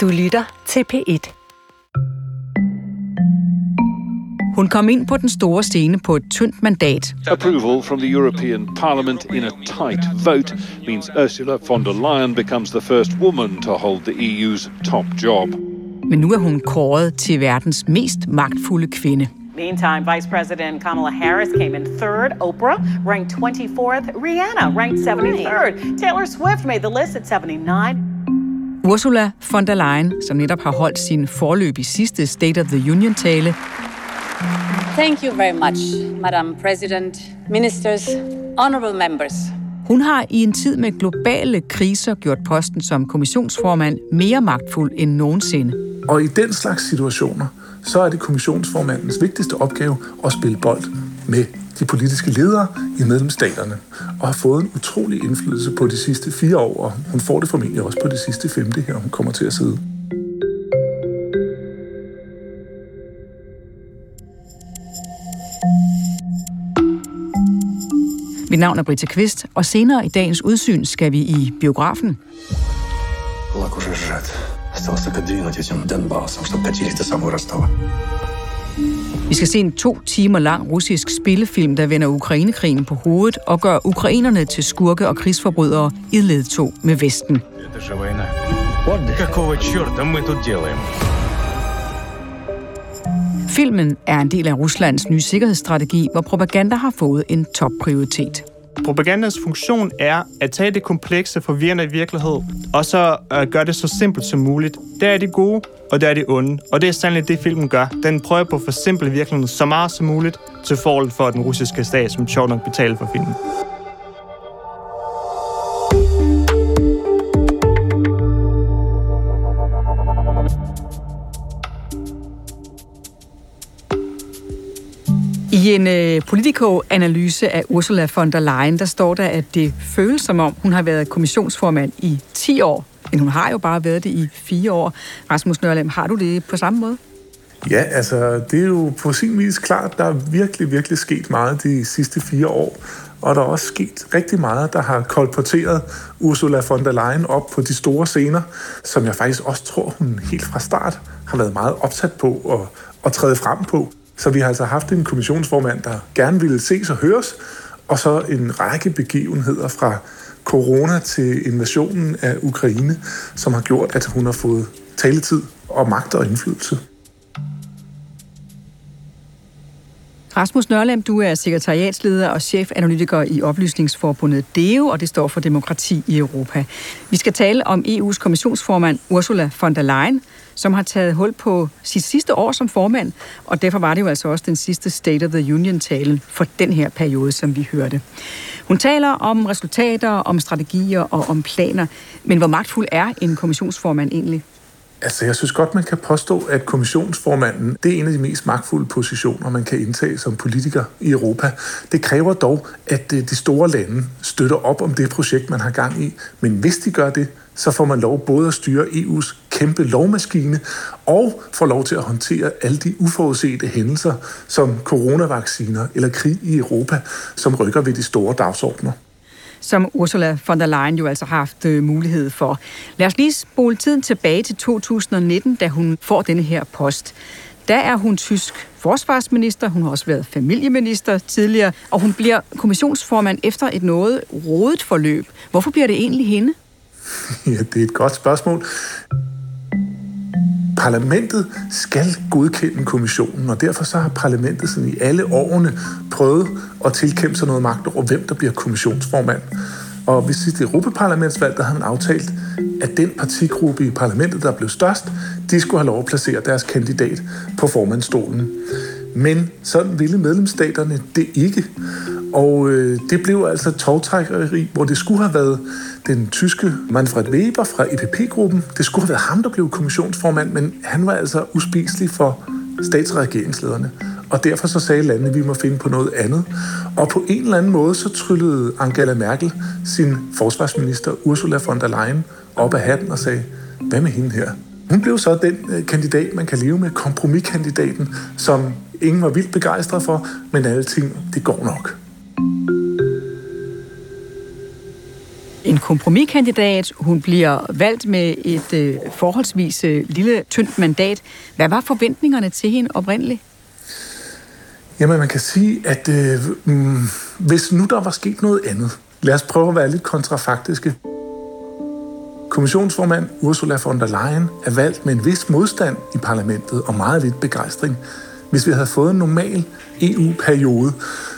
Du lytter til P1. Hun kom ind på den store scene på et tyndt mandat. Approval from the European Parliament in a tight vote means Ursula von der Leyen becomes the first woman to hold the EU's top job. Men nu er hun kåret til verdens mest magtfulde kvinde. Meantime, Vice President Kamala Harris came in third. Oprah ranked 24th. Rihanna ranked 73rd. Taylor Swift made the list at 79. Ursula von der Leyen, som netop har holdt sin forløb i sidste State of the Union-tale, Thank you very much, Madam President, ministers, honorable members. Hun har i en tid med globale kriser gjort posten som kommissionsformand mere magtfuld end nogensinde. Og i den slags situationer, så er det kommissionsformandens vigtigste opgave at spille bold med de politiske ledere i medlemsstaterne, og har fået en utrolig indflydelse på de sidste fire år, og hun får det formentlig også på de sidste femte her, hun kommer til at sidde. Mit navn er Britta Kvist, og senere i dagens udsyn skal vi i biografen. Лак уже сжат. Осталось только двинуть этим Донбассом, чтобы катились до самого Ростова. Vi skal se en to timer lang russisk spillefilm, der vender Ukrainekrigen på hovedet og gør ukrainerne til skurke og krigsforbrydere i ledtog med Vesten. Filmen er en del af Ruslands nye sikkerhedsstrategi, hvor propaganda har fået en topprioritet. Propagandas funktion er at tage det komplekse, forvirrende virkelighed, og så øh, gøre det så simpelt som muligt. Der er det gode, og der er det onde. Og det er sandelig det, filmen gør. Den prøver på at forsimple virkeligheden så meget som muligt til forhold for den russiske stat, som sjovt nok betaler for filmen. I en øh, Politico-analyse af Ursula von der Leyen, der står der, at det føles som om, hun har været kommissionsformand i 10 år. Men hun har jo bare været det i 4 år. Rasmus Nørlem, har du det på samme måde? Ja, altså, det er jo på sin vis klart, der er virkelig, virkelig sket meget de sidste fire år. Og der er også sket rigtig meget, der har kolporteret Ursula von der Leyen op på de store scener, som jeg faktisk også tror, hun helt fra start har været meget opsat på at, at træde frem på. Så vi har altså haft en kommissionsformand, der gerne ville ses og høres, og så en række begivenheder fra corona til invasionen af Ukraine, som har gjort, at hun har fået taletid og magt og indflydelse. Rasmus Nørlem, du er sekretariatsleder og chefanalytiker i Oplysningsforbundet DEO, og det står for Demokrati i Europa. Vi skal tale om EU's kommissionsformand Ursula von der Leyen, som har taget hul på sit sidste år som formand, og derfor var det jo altså også den sidste State of the Union-tale for den her periode, som vi hørte. Hun taler om resultater, om strategier og om planer, men hvor magtfuld er en kommissionsformand egentlig? Altså, jeg synes godt, man kan påstå, at kommissionsformanden, det er en af de mest magtfulde positioner, man kan indtage som politiker i Europa. Det kræver dog, at øh, de store lande støtter op om det projekt, man har gang i. Men hvis de gør det, så får man lov både at styre EU's kæmpe lovmaskine og får lov til at håndtere alle de uforudsete hændelser, som coronavacciner eller krig i Europa, som rykker ved de store dagsordner som Ursula von der Leyen jo altså har haft øh, mulighed for. Lad os lige spole tiden tilbage til 2019, da hun får denne her post. Der er hun tysk forsvarsminister, hun har også været familieminister tidligere, og hun bliver kommissionsformand efter et noget rodet forløb. Hvorfor bliver det egentlig hende? Ja, det er et godt spørgsmål. Parlamentet skal godkende kommissionen, og derfor så har parlamentet sådan i alle årene prøvet at tilkæmpe sig noget magt over, hvem der bliver kommissionsformand. Og ved sidste Europaparlamentsvalg, der har man aftalt, at den partigruppe i parlamentet, der blev størst, de skulle have lov at placere deres kandidat på formandstolen. Men sådan ville medlemsstaterne det ikke. Og øh, det blev altså togtrækkeri, hvor det skulle have været den tyske Manfred Weber fra EPP-gruppen. Det skulle have været ham, der blev kommissionsformand, men han var altså uspiselig for stats- og regeringslederne. Og derfor så sagde landene, at vi må finde på noget andet. Og på en eller anden måde, så tryllede Angela Merkel sin forsvarsminister Ursula von der Leyen op af hatten og sagde, hvad med hende her? Hun blev så den øh, kandidat, man kan leve med, kompromiskandidaten, som ingen var vildt begejstret for, men alle ting, det går nok. en kompromiskandidat. Hun bliver valgt med et øh, forholdsvis øh, lille, tyndt mandat. Hvad var forventningerne til hende oprindeligt? Jamen, man kan sige, at øh, mm, hvis nu der var sket noget andet, lad os prøve at være lidt kontrafaktiske. Kommissionsformand Ursula von der Leyen er valgt med en vis modstand i parlamentet og meget lidt begejstring. Hvis vi havde fået en normal EU-periode,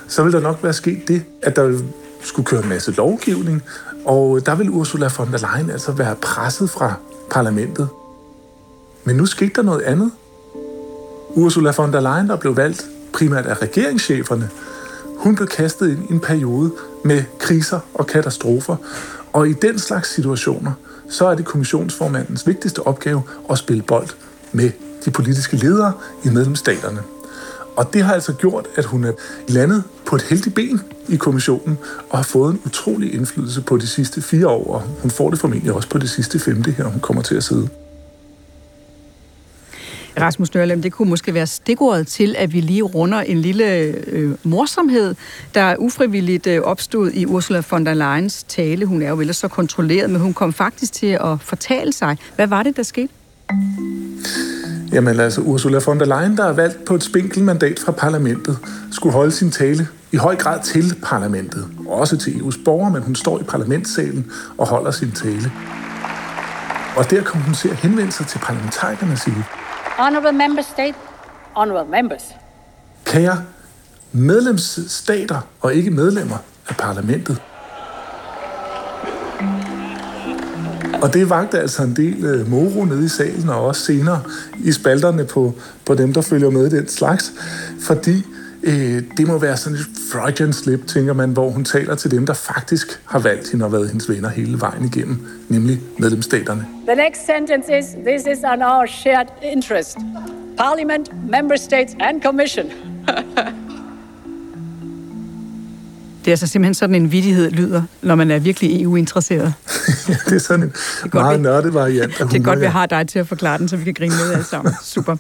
så ville der nok være sket det, at der skulle køre en masse lovgivning, og der ville Ursula von der Leyen altså være presset fra parlamentet. Men nu skete der noget andet. Ursula von der Leyen, der blev valgt primært af regeringscheferne, hun blev kastet ind i en periode med kriser og katastrofer. Og i den slags situationer, så er det kommissionsformandens vigtigste opgave at spille bold med de politiske ledere i medlemsstaterne. Og det har altså gjort, at hun er landet på et heldigt ben i kommissionen og har fået en utrolig indflydelse på de sidste fire år, og hun får det formentlig også på de sidste femte her, hun kommer til at sidde. Rasmus Nørlem, det kunne måske være stikordet til, at vi lige runder en lille øh, morsomhed, der ufrivilligt øh, opstod i Ursula von der Leyens tale. Hun er jo ellers så kontrolleret, men hun kom faktisk til at fortale sig. Hvad var det, der skete? Jamen altså, Ursula von der Leyen, der er valgt på et spinkelt mandat fra parlamentet, skulle holde sin tale i høj grad til parlamentet, og også til EU's borgere, men hun står i parlamentssalen og holder sin tale. Og der kom hun til at henvende sig til parlamentarikerne og sige, Honorable member state, honorable members. Kære medlemsstater og ikke medlemmer af parlamentet. Og det vagte altså en del øh, moro nede i salen, og også senere i spalterne på, på dem, der følger med den slags. Fordi øh, det må være sådan et Freudian slip, tænker man, hvor hun taler til dem, der faktisk har valgt hende og været hendes venner hele vejen igennem, nemlig medlemsstaterne. The next sentence is, this is on our shared interest. Parliament, member states and commission. Det er altså simpelthen sådan en vidighed lyder, når man er virkelig EU-interesseret. det er sådan en det meget nørdet variant. Det er godt, vi har dig til at forklare den, så vi kan grine med alle sammen. Super.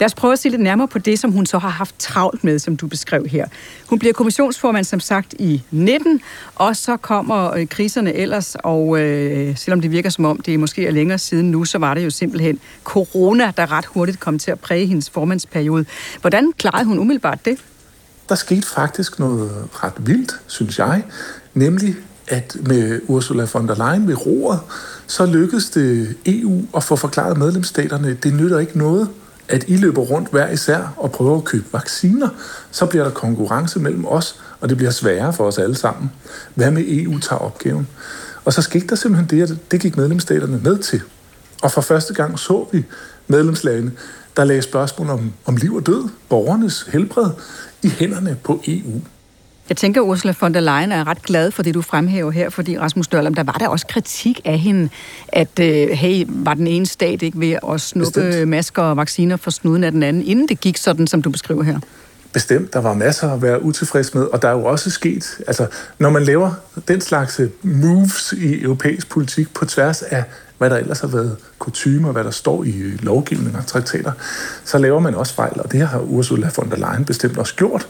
Lad os prøve at se lidt nærmere på det, som hun så har haft travlt med, som du beskrev her. Hun bliver kommissionsformand, som sagt, i 19, og så kommer øh, kriserne ellers, og øh, selvom det virker som om, det er måske er længere siden nu, så var det jo simpelthen corona, der ret hurtigt kom til at præge hendes formandsperiode. Hvordan klarede hun umiddelbart det? Der skete faktisk noget ret vildt, synes jeg, nemlig at med Ursula von der Leyen ved roret, så lykkedes det EU at få forklaret medlemsstaterne, det nytter ikke noget, at I løber rundt hver især og prøver at købe vacciner. Så bliver der konkurrence mellem os, og det bliver sværere for os alle sammen. Hvad med EU tager opgaven? Og så skete der simpelthen det, at det gik medlemsstaterne med til. Og for første gang så vi medlemslandene, der lagde spørgsmål om, om liv og død, borgernes helbred, i hænderne på EU. Jeg tænker, Ursula von der Leyen er ret glad for det, du fremhæver her, fordi Rasmus Dørlem, der var der også kritik af hende, at øh, hey, var den ene stat ikke ved at snuppe Bestemt. masker og vacciner for snuden af den anden, inden det gik sådan, som du beskriver her? Bestemt, der var masser at være utilfreds med, og der er jo også sket, altså når man laver den slags øh, moves i europæisk politik på tværs af hvad der ellers har været kutumer, hvad der står i øh, lovgivning og traktater, så laver man også fejl, og det har Ursula von der Leyen bestemt også gjort.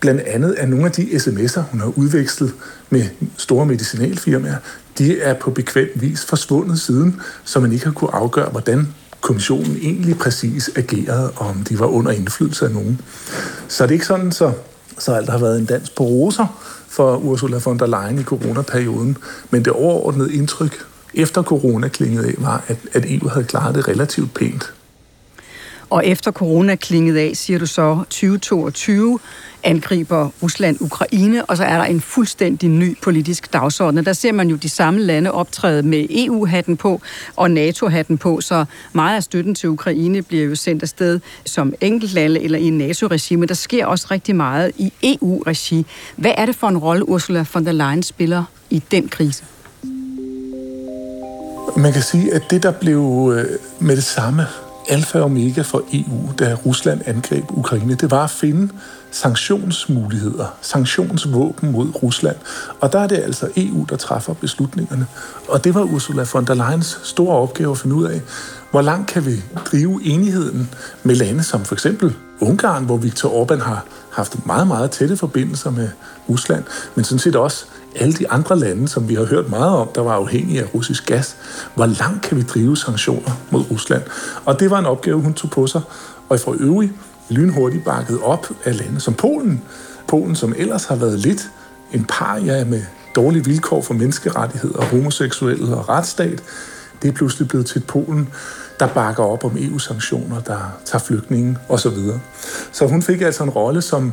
Blandt andet er nogle af de sms'er, hun har udvekslet med store medicinalfirmaer, de er på bekvem vis forsvundet siden, så man ikke har kunne afgøre, hvordan kommissionen egentlig præcis agerede, og om de var under indflydelse af nogen. Så det er ikke sådan, så, så alt har været en dans på roser for Ursula von der Leyen i coronaperioden, men det overordnede indtryk efter corona klingede af, var, at, at EU havde klaret det relativt pænt. Og efter corona klingede af, siger du så, 2022 angriber Rusland Ukraine, og så er der en fuldstændig ny politisk dagsorden. Der ser man jo de samme lande optræde med EU-hatten på og NATO-hatten på, så meget af støtten til Ukraine bliver jo sendt afsted som enkeltlande eller i NATO-regime. der sker også rigtig meget i EU-regi. Hvad er det for en rolle, Ursula von der Leyen spiller i den krise? Man kan sige, at det, der blev øh, med det samme alfa og omega for EU, da Rusland angreb Ukraine, det var at finde sanktionsmuligheder, sanktionsvåben mod Rusland. Og der er det altså EU, der træffer beslutningerne. Og det var Ursula von der Leyens store opgave at finde ud af, hvor langt kan vi drive enigheden med lande som for eksempel Ungarn, hvor Viktor Orbán har haft meget, meget tætte forbindelser med Rusland, men sådan set også alle de andre lande, som vi har hørt meget om, der var afhængige af russisk gas. Hvor langt kan vi drive sanktioner mod Rusland? Og det var en opgave, hun tog på sig, og for øvrigt lynhurtigt bakket op af lande som Polen. Polen, som ellers har været lidt en paria med dårlige vilkår for menneskerettigheder, homoseksuelle og retsstat, det er pludselig blevet til Polen, der bakker op om EU-sanktioner, der tager flygtninge osv. Så hun fik altså en rolle som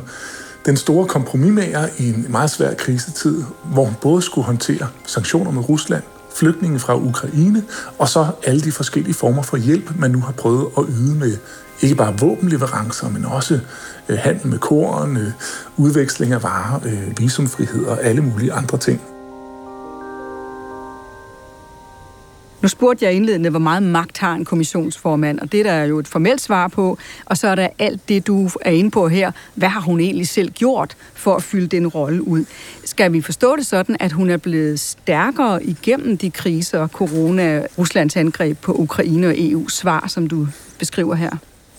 den store kompromismager i en meget svær krisetid, hvor hun både skulle håndtere sanktioner med Rusland, flygtninge fra Ukraine, og så alle de forskellige former for hjælp, man nu har prøvet at yde med ikke bare våbenleverancer, men også øh, handel med korn, øh, udveksling af varer, øh, visumfrihed og alle mulige andre ting. Nu spurgte jeg indledende, hvor meget magt har en kommissionsformand, og det der er jo et formelt svar på. Og så er der alt det, du er inde på her. Hvad har hun egentlig selv gjort for at fylde den rolle ud? Skal vi forstå det sådan, at hun er blevet stærkere igennem de kriser, corona, Ruslands angreb på Ukraine og EU svar, som du beskriver her?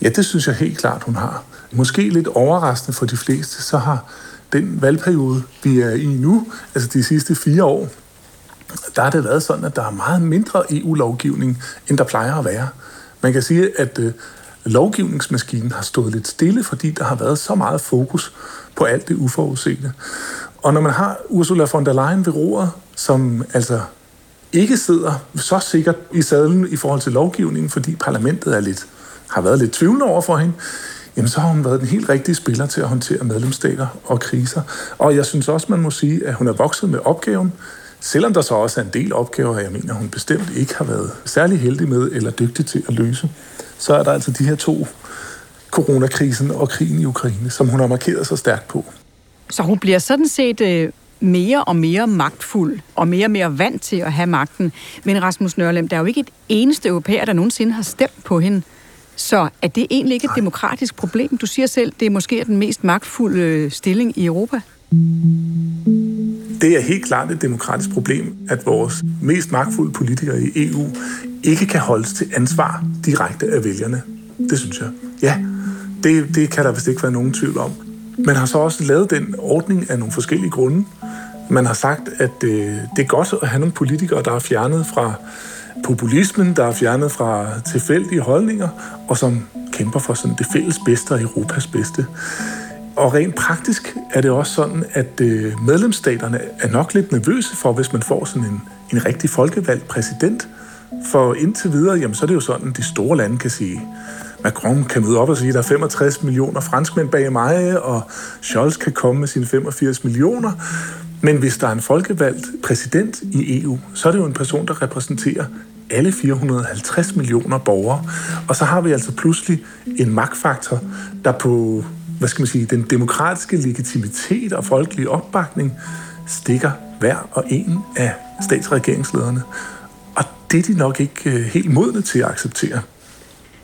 Ja, det synes jeg helt klart, hun har. Måske lidt overraskende for de fleste, så har den valgperiode, vi er i nu, altså de sidste fire år, der har det været sådan, at der er meget mindre EU-lovgivning, end der plejer at være. Man kan sige, at øh, lovgivningsmaskinen har stået lidt stille, fordi der har været så meget fokus på alt det uforudsete. Og når man har Ursula von der Leyen ved roret, som altså ikke sidder så sikkert i sadlen i forhold til lovgivningen, fordi parlamentet er lidt, har været lidt tvivlende over for hende, jamen så har hun været den helt rigtige spiller til at håndtere medlemsstater og kriser. Og jeg synes også, man må sige, at hun er vokset med opgaven. Selvom der så også er en del opgaver, jeg mener, hun bestemt ikke har været særlig heldig med eller dygtig til at løse, så er der altså de her to, coronakrisen og krigen i Ukraine, som hun har markeret sig stærkt på. Så hun bliver sådan set øh, mere og mere magtfuld, og mere og mere vant til at have magten. Men Rasmus Nørlem, der er jo ikke et eneste europæer, der nogensinde har stemt på hende. Så er det egentlig ikke et demokratisk problem? Du siger selv, det er måske den mest magtfulde øh, stilling i Europa. Det er helt klart et demokratisk problem, at vores mest magtfulde politikere i EU ikke kan holdes til ansvar direkte af vælgerne. Det synes jeg. Ja, det, det kan der vist ikke være nogen tvivl om. Man har så også lavet den ordning af nogle forskellige grunde. Man har sagt, at øh, det er godt at have nogle politikere, der er fjernet fra populismen, der er fjernet fra tilfældige holdninger, og som kæmper for sådan det fælles bedste og Europas bedste. Og rent praktisk er det også sådan, at øh, medlemsstaterne er nok lidt nervøse for, hvis man får sådan en, en rigtig folkevalgt præsident. For indtil videre, jamen, så er det jo sådan, at de store lande kan sige, Macron kan møde op og sige, at der er 65 millioner franskmænd bag mig, og Scholz kan komme med sine 85 millioner. Men hvis der er en folkevalgt præsident i EU, så er det jo en person, der repræsenterer alle 450 millioner borgere. Og så har vi altså pludselig en magtfaktor, der på hvad skal man sige, den demokratiske legitimitet og folkelige opbakning stikker hver og en af statsregeringslederne. Og det er de nok ikke øh, helt modne til at acceptere.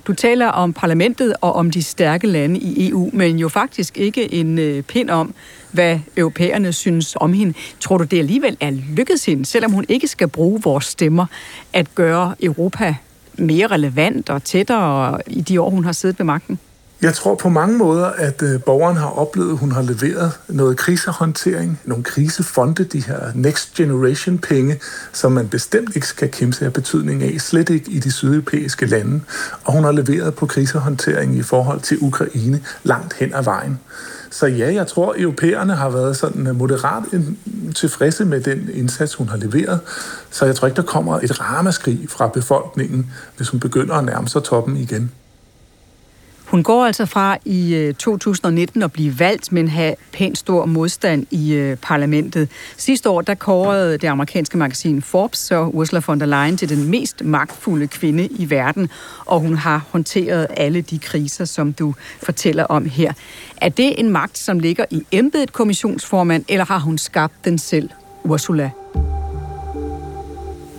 Du taler om parlamentet og om de stærke lande i EU, men jo faktisk ikke en øh, pind om, hvad europæerne synes om hende. Tror du, det alligevel er lykkedes hende, selvom hun ikke skal bruge vores stemmer, at gøre Europa mere relevant og tættere i de år, hun har siddet ved magten? Jeg tror på mange måder, at øh, borgeren har oplevet, at hun har leveret noget krisehåndtering, nogle krisefonde, de her Next Generation penge, som man bestemt ikke skal kæmpe sig af betydning af, slet ikke i de sydeuropæiske lande. Og hun har leveret på krisehåndtering i forhold til Ukraine langt hen ad vejen. Så ja, jeg tror, at europæerne har været sådan øh, moderat øh, tilfredse med den indsats, hun har leveret. Så jeg tror ikke, der kommer et ramaskrig fra befolkningen, hvis hun begynder at nærme sig toppen igen. Hun går altså fra i øh, 2019 at blive valgt, men have pænt stor modstand i øh, parlamentet. Sidste år, der kårede det amerikanske magasin Forbes så Ursula von der Leyen til den mest magtfulde kvinde i verden, og hun har håndteret alle de kriser, som du fortæller om her. Er det en magt, som ligger i embedet kommissionsformand, eller har hun skabt den selv, Ursula?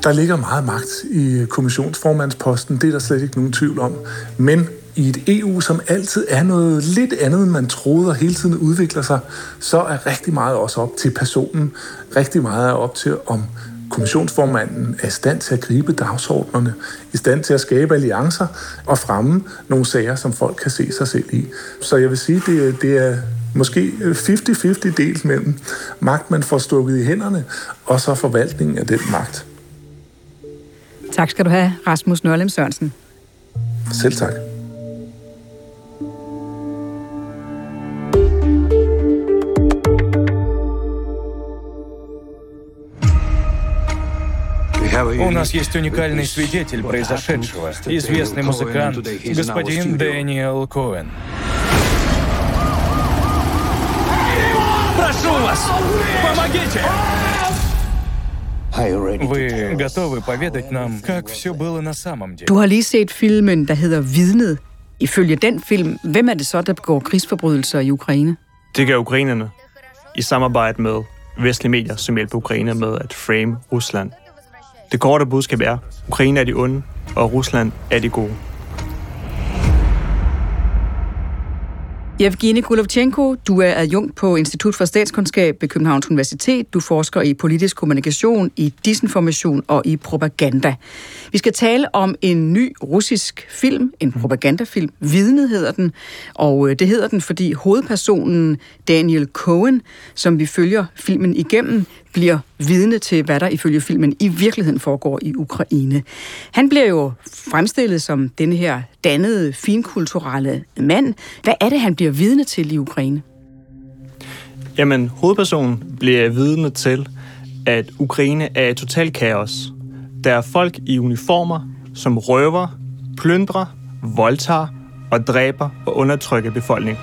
Der ligger meget magt i øh, kommissionsformandsposten, det er der slet ikke nogen tvivl om. Men i et EU, som altid er noget lidt andet, end man troede, og hele tiden udvikler sig, så er rigtig meget også op til personen. Rigtig meget er op til, om kommissionsformanden er i stand til at gribe dagsordnerne, i stand til at skabe alliancer og fremme nogle sager, som folk kan se sig selv i. Så jeg vil sige, det, det er måske 50-50 delt mellem magt, man får stukket i hænderne, og så forvaltningen af den magt. Tak skal du have, Rasmus Nørlem Sørensen. Selv tak. У нас есть уникальный свидетель произошедшего, известный музыкант, господин Дэниел Коэн. Прошу вас, помогите! Вы готовы поведать нам, как все было на самом деле? Du har lige set filmen, der hedder Vidnet. Ifølge den film, hvem er det så, der begår krigsforbrydelser i Ukraine? Det gør ukrainerne i samarbejde med vestlige medier, som hjælper Ukraine med at frame Rusland. det korte budskab er, Ukraine er de onde, og Rusland er de gode. Evgeni Kulovchenko, du er adjunkt på Institut for Statskundskab ved Københavns Universitet. Du forsker i politisk kommunikation, i disinformation og i propaganda. Vi skal tale om en ny russisk film, en propagandafilm. Vidnet hedder den, og øh, det hedder den, fordi hovedpersonen Daniel Cohen, som vi følger filmen igennem, bliver vidne til, hvad der ifølge filmen i virkeligheden foregår i Ukraine. Han bliver jo fremstillet som den her dannede, finkulturelle mand. Hvad er det, han bliver vidne til i Ukraine? Jamen, hovedpersonen bliver vidne til, at Ukraine er et totalt kaos. Der er folk i uniformer, som røver, plyndrer, voldtager og dræber og undertrykker befolkningen.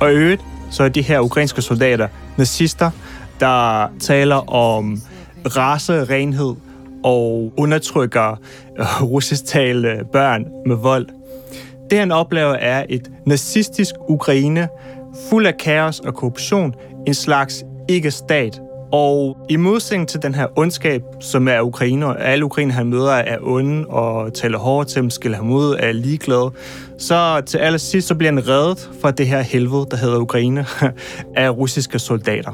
Og i øvrigt, så er de her ukrainske soldater nazister, der taler om racerenhed og undertrykker øh, russisktalende børn med vold. Det han oplever er et nazistisk Ukraine, fuld af kaos og korruption, en slags ikke-stat. Og i modsætning til den her ondskab, som er ukrainer, alle ukrainer han møder er onde og taler hårdt til dem, skiller ham ud, er ligeglade, så til allersidst så bliver han reddet fra det her helvede, der hedder Ukraine, af russiske soldater.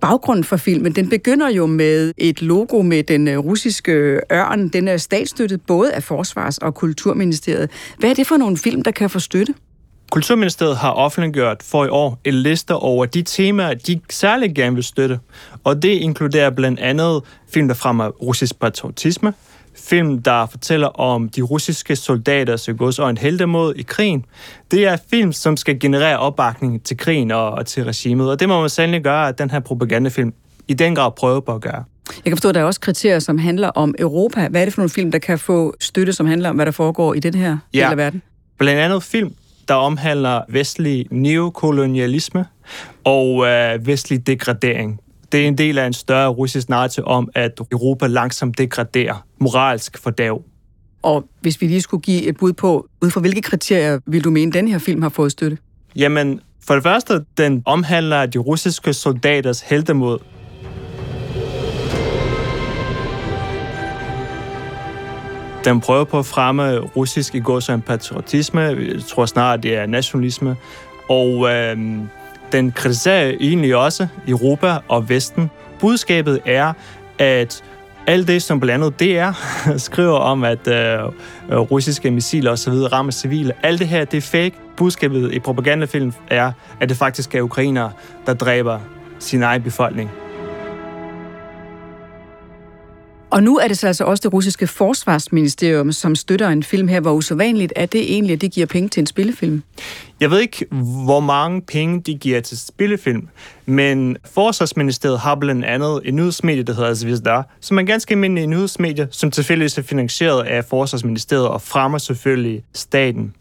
Baggrunden for filmen, den begynder jo med et logo med den øh, russiske ørn. Den er statsstøttet både af Forsvars- og Kulturministeriet. Hvad er det for nogle film, der kan få støtte? Kulturministeriet har offentliggjort for i år en liste over de temaer, de særligt gerne vil støtte. Og det inkluderer blandt andet film, der fremmer russisk patriotisme, film, der fortæller om de russiske soldaters en heldemod i krigen. Det er film, som skal generere opbakning til krigen og, og til regimet, og det må man sandelig gøre, at den her propagandafilm i den grad prøver på at gøre. Jeg kan forstå, at der er også kriterier, som handler om Europa. Hvad er det for nogle film, der kan få støtte, som handler om, hvad der foregår i den her ja. del af verden? Blandt andet film, der omhandler vestlig neokolonialisme og øh, vestlig degradering. Det er en del af en større russisk narrativ om, at Europa langsomt degraderer moralsk for dag. Og hvis vi lige skulle give et bud på, ud fra hvilke kriterier vil du mene, den her film har fået støtte? Jamen, for det første, den omhandler de russiske soldaters heldemod. Den prøver på at fremme russisk i går som patriotisme. Jeg tror snart, det er nationalisme. Og øh, den kritiserer egentlig også Europa og Vesten. Budskabet er, at alt det, som blandt andet DR skriver om, at øh, øh russiske missiler osv. rammer civile, alt det her, det er fake. Budskabet i propagandafilmen er, at det faktisk er ukrainere, der dræber sin egen befolkning. Og nu er det så altså også det russiske forsvarsministerium, som støtter en film her. Hvor usædvanligt er det egentlig, at de giver penge til en spillefilm? Jeg ved ikke, hvor mange penge de giver til spillefilm, men Forsvarsministeriet har blandt andet en nyhedsmedie, der hedder Zvezda, som er en ganske almindelig nyhedsmedie, som tilfældigvis er finansieret af Forsvarsministeriet og fremmer selvfølgelig staten.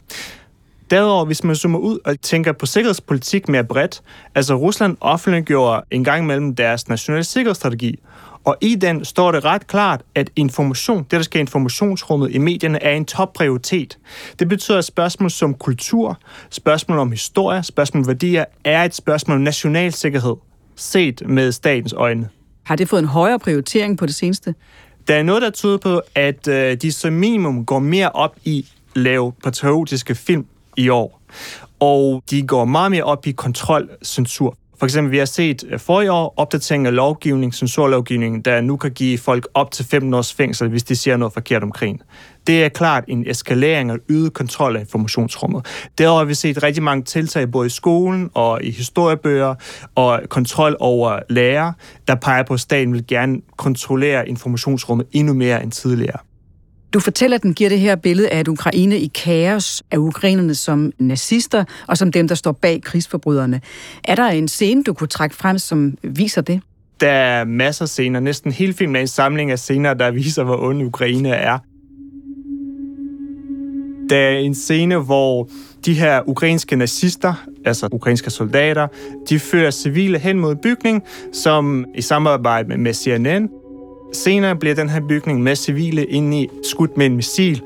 Derudover, hvis man zoomer ud og tænker på sikkerhedspolitik mere bredt, altså Rusland offentliggjorde en gang imellem deres nationale sikkerhedsstrategi, og i den står det ret klart, at information, det der skal informationsrummet i medierne, er en topprioritet. Det betyder, at spørgsmål som kultur, spørgsmål om historie, spørgsmål om værdier, er et spørgsmål om national sikkerhed, set med statens øjne. Har det fået en højere prioritering på det seneste? Der er noget, der tyder på, at øh, de som minimum går mere op i lave patriotiske film i år. Og de går meget mere op i kontrol, censur. For eksempel, vi har set øh, for i år opdatering af lovgivning, censurlovgivningen, der nu kan give folk op til 15 års fængsel, hvis de siger noget forkert om krigen. det er klart en eskalering og øget kontrol af informationsrummet. Derudover har vi set rigtig mange tiltag både i skolen og i historiebøger og kontrol over lærer, der peger på, at staten vil gerne kontrollere informationsrummet endnu mere end tidligere. Du fortæller, at den giver det her billede af et Ukraine i kaos, af ukrainerne som nazister og som dem, der står bag krigsforbryderne. Er der en scene, du kunne trække frem, som viser det? Der er masser af scener. Næsten hele filmen er en samling af scener, der viser, hvor onde Ukraine er. Der er en scene, hvor de her ukrainske nazister, altså ukrainske soldater, de fører civile hen mod en bygning, som i samarbejde med CNN. Senere bliver den her bygning med civile inde i skudt med en missil.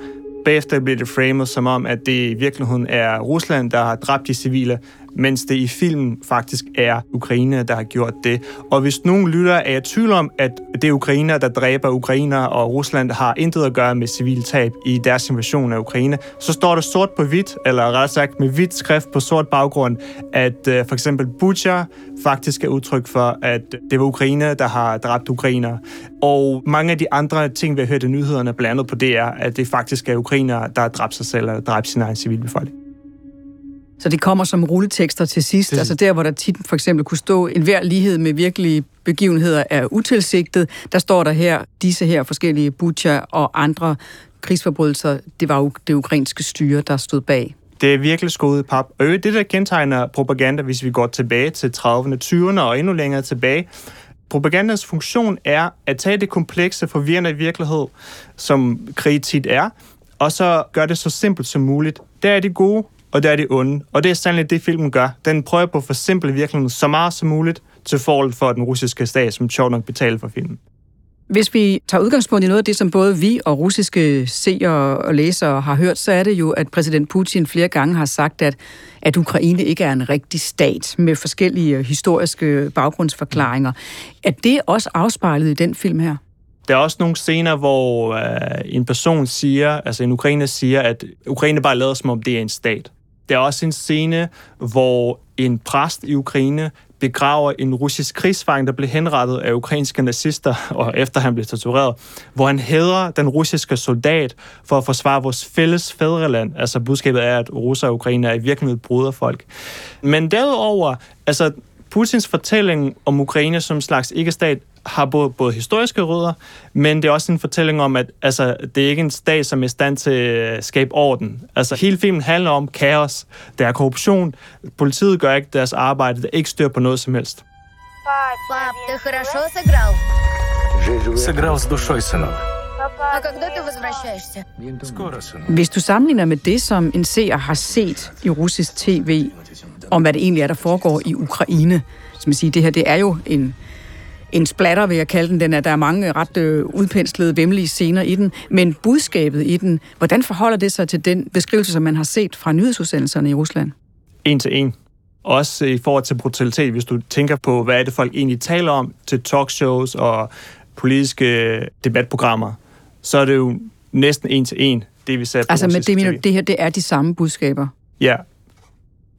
Bagefter bliver det framet som om, at det i virkeligheden er Rusland, der har dræbt de civile mens det i filmen faktisk er Ukraine, der har gjort det. Og hvis nogen lytter er i tvivl om, at det er Ukraine, der dræber Ukrainer, og Rusland har intet at gøre med civil tab i deres invasion af Ukraine, så står der sort på hvidt, eller ret sagt med hvidt skrift på sort baggrund, at øh, for eksempel Bucha faktisk er udtryk for, at det var Ukraine, der har dræbt ukrainer. Og mange af de andre ting, vi har hørt i nyhederne, blandt andet på det er, at det faktisk er ukrainer, der har dræbt sig selv eller dræbt sin egen civilbefolkning. Så det kommer som rulletekster til sidst. Det... Altså der, hvor der tit for eksempel kunne stå en hver lighed med virkelige begivenheder er utilsigtet. Der står der her, disse her forskellige butcher og andre krigsforbrydelser, det var jo det ukrainske styre, der stod bag. Det er virkelig skåret pap. Og det, der kendetegner propaganda, hvis vi går tilbage til 30'erne, 20'erne og endnu længere tilbage, Propagandas funktion er at tage det komplekse, forvirrende virkelighed, som krig tit er, og så gøre det så simpelt som muligt. Der er de gode, og det er det onde. Og det er sandelig det, filmen gør. Den prøver på at forsimple virkeligheden så meget som muligt til forhold for den russiske stat, som sjovt nok betaler for filmen. Hvis vi tager udgangspunkt i noget af det, som både vi og russiske seere og læsere har hørt, så er det jo, at præsident Putin flere gange har sagt, at, at Ukraine ikke er en rigtig stat med forskellige historiske baggrundsforklaringer. Er det også afspejlet i den film her? Der er også nogle scener, hvor øh, en person siger, altså en ukrainer siger, at Ukraine bare lader som om det er en stat. Der er også en scene, hvor en præst i Ukraine begraver en russisk krigsfang, der blev henrettet af ukrainske nazister, og efter han blev tortureret, hvor han hædrer den russiske soldat for at forsvare vores fælles fædreland. Altså budskabet er, at russer og ukrainer er i virkeligheden bruderfolk. Men derudover, altså Putins fortælling om Ukraine som en slags ikke-stat har både, både historiske rødder, men det er også en fortælling om, at altså, det er ikke en stat, som er i stand til at skabe orden. Altså, hele filmen handler om kaos. Der er korruption. Politiet gør ikke deres arbejde. Der er ikke styr på noget som helst. Пап, ты хорошо сыграл? Сыграл с душой, сынок. А когда ты возвращаешься? Скоро, сынок. Hvis du sammenligner med det, som en seer har set i russisk tv, om hvad det egentlig er, der foregår i Ukraine, som siger, det her det er jo en en splatter, vil jeg kalde den. den er, der er mange ret øh, udpenslede, vemmelige scener i den. Men budskabet i den, hvordan forholder det sig til den beskrivelse, som man har set fra nyhedsudsendelserne i Rusland? En til en. Også i forhold til brutalitet, hvis du tænker på, hvad er det folk egentlig taler om til talkshows og politiske debatprogrammer, så er det jo næsten en til en, det vi ser på Altså, men det, mener, det her, det er de samme budskaber? Ja.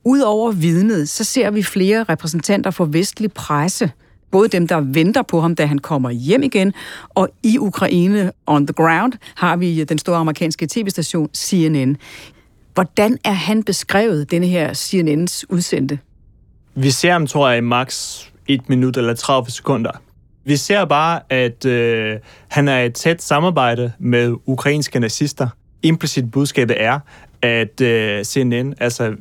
Udover vidnet, så ser vi flere repræsentanter for vestlig presse, både dem, der venter på ham, da han kommer hjem igen, og i Ukraine on the ground har vi øh, den store amerikanske tv-station CNN. Hvordan er han beskrevet, denne her CNN's udsendte? Vi ser ham, tror jeg, i max 1 minut eller 30 sekunder. Vi ser bare, at øh, han er i et tæt samarbejde med ukrainske nazister. Implicit budskabet er, at øh, CNN, altså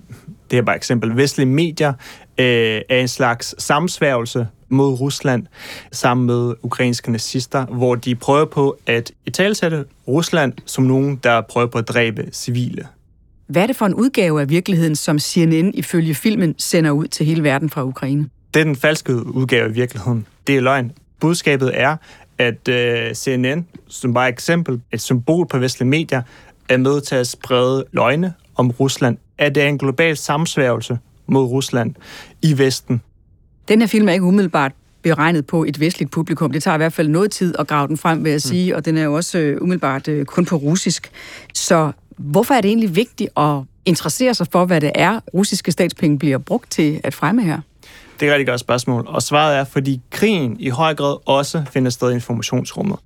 det er bare eksempel, vestlige medier, øh, er en slags samsværgelse mod Rusland sammen med ukrainske nazister, hvor de prøver på at italesætte Rusland som nogen, der prøver på at dræbe civile. Hvad er det for en udgave af virkeligheden, som CNN ifølge filmen sender ud til hele verden fra Ukraine? Det er den falske udgave af virkeligheden. Det er løgn. Budskabet er, at øh, CNN, som bare et eksempel, et symbol på vestlige medier, er med til at sprede løgne om Rusland. At det er en global samsværgelse mod Rusland i Vesten. Den her film er ikke umiddelbart beregnet på et vestligt publikum. Det tager i hvert fald noget tid at grave den frem, vil jeg sige, mm. og den er jo også øh, umiddelbart øh, kun på russisk. Så hvorfor er det egentlig vigtigt at interessere sig for, hvad det er, russiske statspenge bliver brugt til at fremme her? Det er et rigtig godt spørgsmål, og svaret er, fordi krigen i høj grad også finder sted i informationsrummet.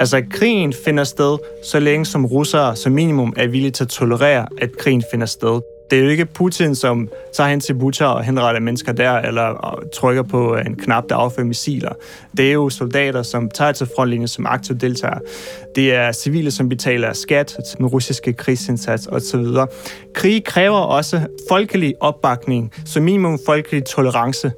Altså, krigen finder sted, så længe som russere som minimum er villige til at tolerere, at krigen finder sted. Det er jo ikke Putin, som tager hen til Butcher og henretter mennesker der, eller trykker på en knap, der affyrer missiler. Det er jo soldater, som tager til frontlinjen som aktivt deltager. Det er civile, som betaler skat til den russiske krigsindsats osv. Krig kræver også folkelig opbakning, som minimum folkelig tolerance.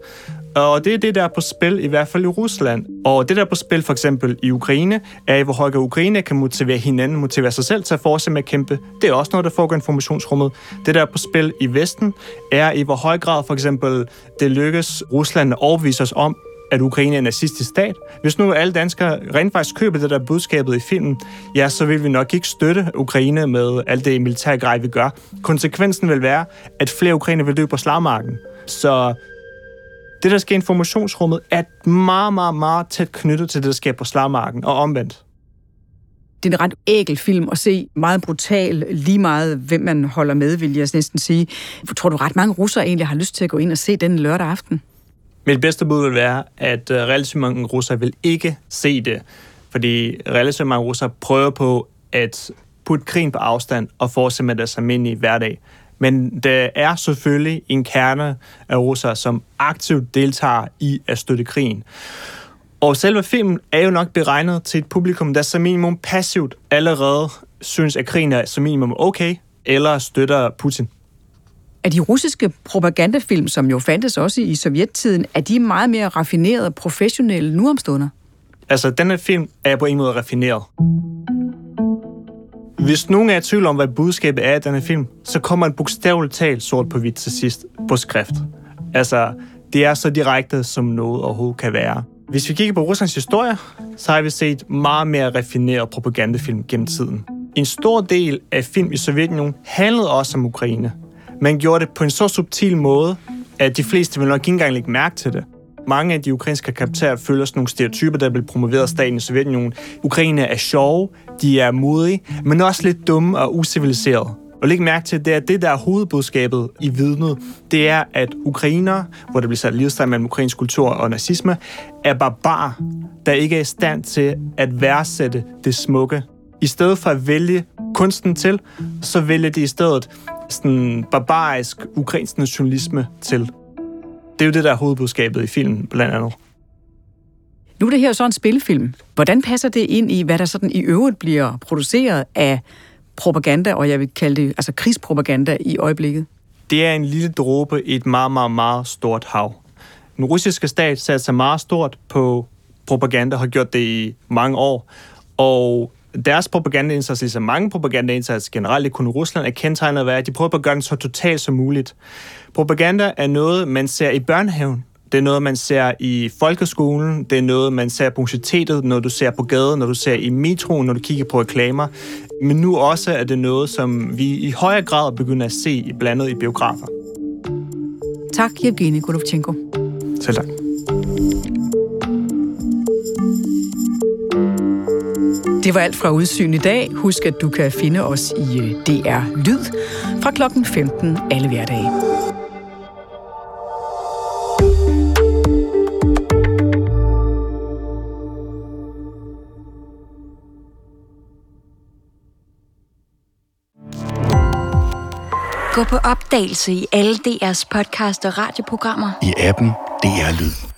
Og det er det, der er på spil, i hvert fald i Rusland. Og det, der er på spil for eksempel i Ukraine, er i hvor høj Ukraine kan motivere hinanden, motivere sig selv til at fortsætte med at kæmpe. Det er også noget, der foregår i informationsrummet. Det, der er på spil i Vesten, er i hvor høj grad for eksempel det lykkes Rusland at overbevise os om, at Ukraine er en nazistisk stat. Hvis nu alle danskere rent faktisk køber det der budskabet i filmen, ja, så vil vi nok ikke støtte Ukraine med alt det militære grej, vi gør. Konsekvensen vil være, at flere ukrainer vil dø på slagmarken. Så det, der sker i informationsrummet, er meget, meget, meget tæt knyttet til det, der sker på slagmarken, og omvendt. Det er en ret ægel film at se, meget brutal, lige meget hvem man holder med, vil jeg næsten sige. Tror du ret mange russere egentlig har lyst til at gå ind og se den lørdag aften? Mit bedste bud vil være, at øh, relativt mange russere vil ikke se det, fordi relativt mange russere prøver på at putte krigen på afstand og fortsætte med deres almindelige hverdag. Men der er selvfølgelig en kerne af russere, som aktivt deltager i at støtte krigen. Og selve filmen er jo nok beregnet til et publikum, der som minimum passivt allerede synes, at krigen er som minimum okay, eller støtter Putin. Er de russiske propagandafilm, som jo fandtes også i sovjettiden, er de meget mere raffinerede og professionelle nu om stunder? Altså, denne film er på en måde raffineret. Hvis nogen er i tvivl om, hvad budskabet er i denne film, så kommer en bogstaveligt talt sort på hvidt til sidst på skrift. Altså, det er så direkte, som noget overhovedet kan være. Hvis vi kigger på Ruslands historie, så har vi set meget mere raffineret propagandafilm gennem tiden. En stor del af film i Sovjetunionen handlede også om Ukraine. Man gjorde det på en så subtil måde, at de fleste vil nok ikke engang lægge mærke til det. Mange af de ukrainske karakterer følger sådan nogle stereotyper, der blev promoveret af staten i Sovjetunionen. Ukraine er sjove, de er modige, men også lidt dumme og usiviliserede. Og læg mærke til, det er det, der er hovedbudskabet i vidnet. Det er, at ukrainer, hvor der bliver sat livstegn mellem ukrainsk kultur og nazisme, er barbar, der ikke er i stand til at værdsætte det smukke. I stedet for at vælge kunsten til, så vælger de i stedet sådan barbarisk ukrainsk nationalisme til. Det er jo det, der er hovedbudskabet i filmen, blandt andet. Nu er det her så en spilfilm. Hvordan passer det ind i, hvad der sådan i øvrigt bliver produceret af propaganda, og jeg vil kalde det altså krigspropaganda i øjeblikket? Det er en lille dråbe i et meget, meget, meget stort hav. Den russiske stat satte sig meget stort på propaganda, har gjort det i mange år, og deres propagandaindsats, ligesom mange propagandaindsats generelt, kun i Rusland, er kendetegnet ved, at de prøver at gøre den så totalt som muligt. Propaganda er noget, man ser i børnehaven. Det er noget, man ser i folkeskolen. Det er noget, man ser på universitetet, når du ser på gaden, når du ser i metroen, når du kigger på reklamer. Men nu også er det noget, som vi i højere grad begynder at se blandet i biografer. Tak, Evgeni Golovchenko. Selv tak. Det var alt fra Udsyn i dag. Husk, at du kan finde os i øh, DR Lyd fra klokken 15 alle hverdage. Gå på opdagelse i alle DR's podcast og radioprogrammer. I appen DR Lyd.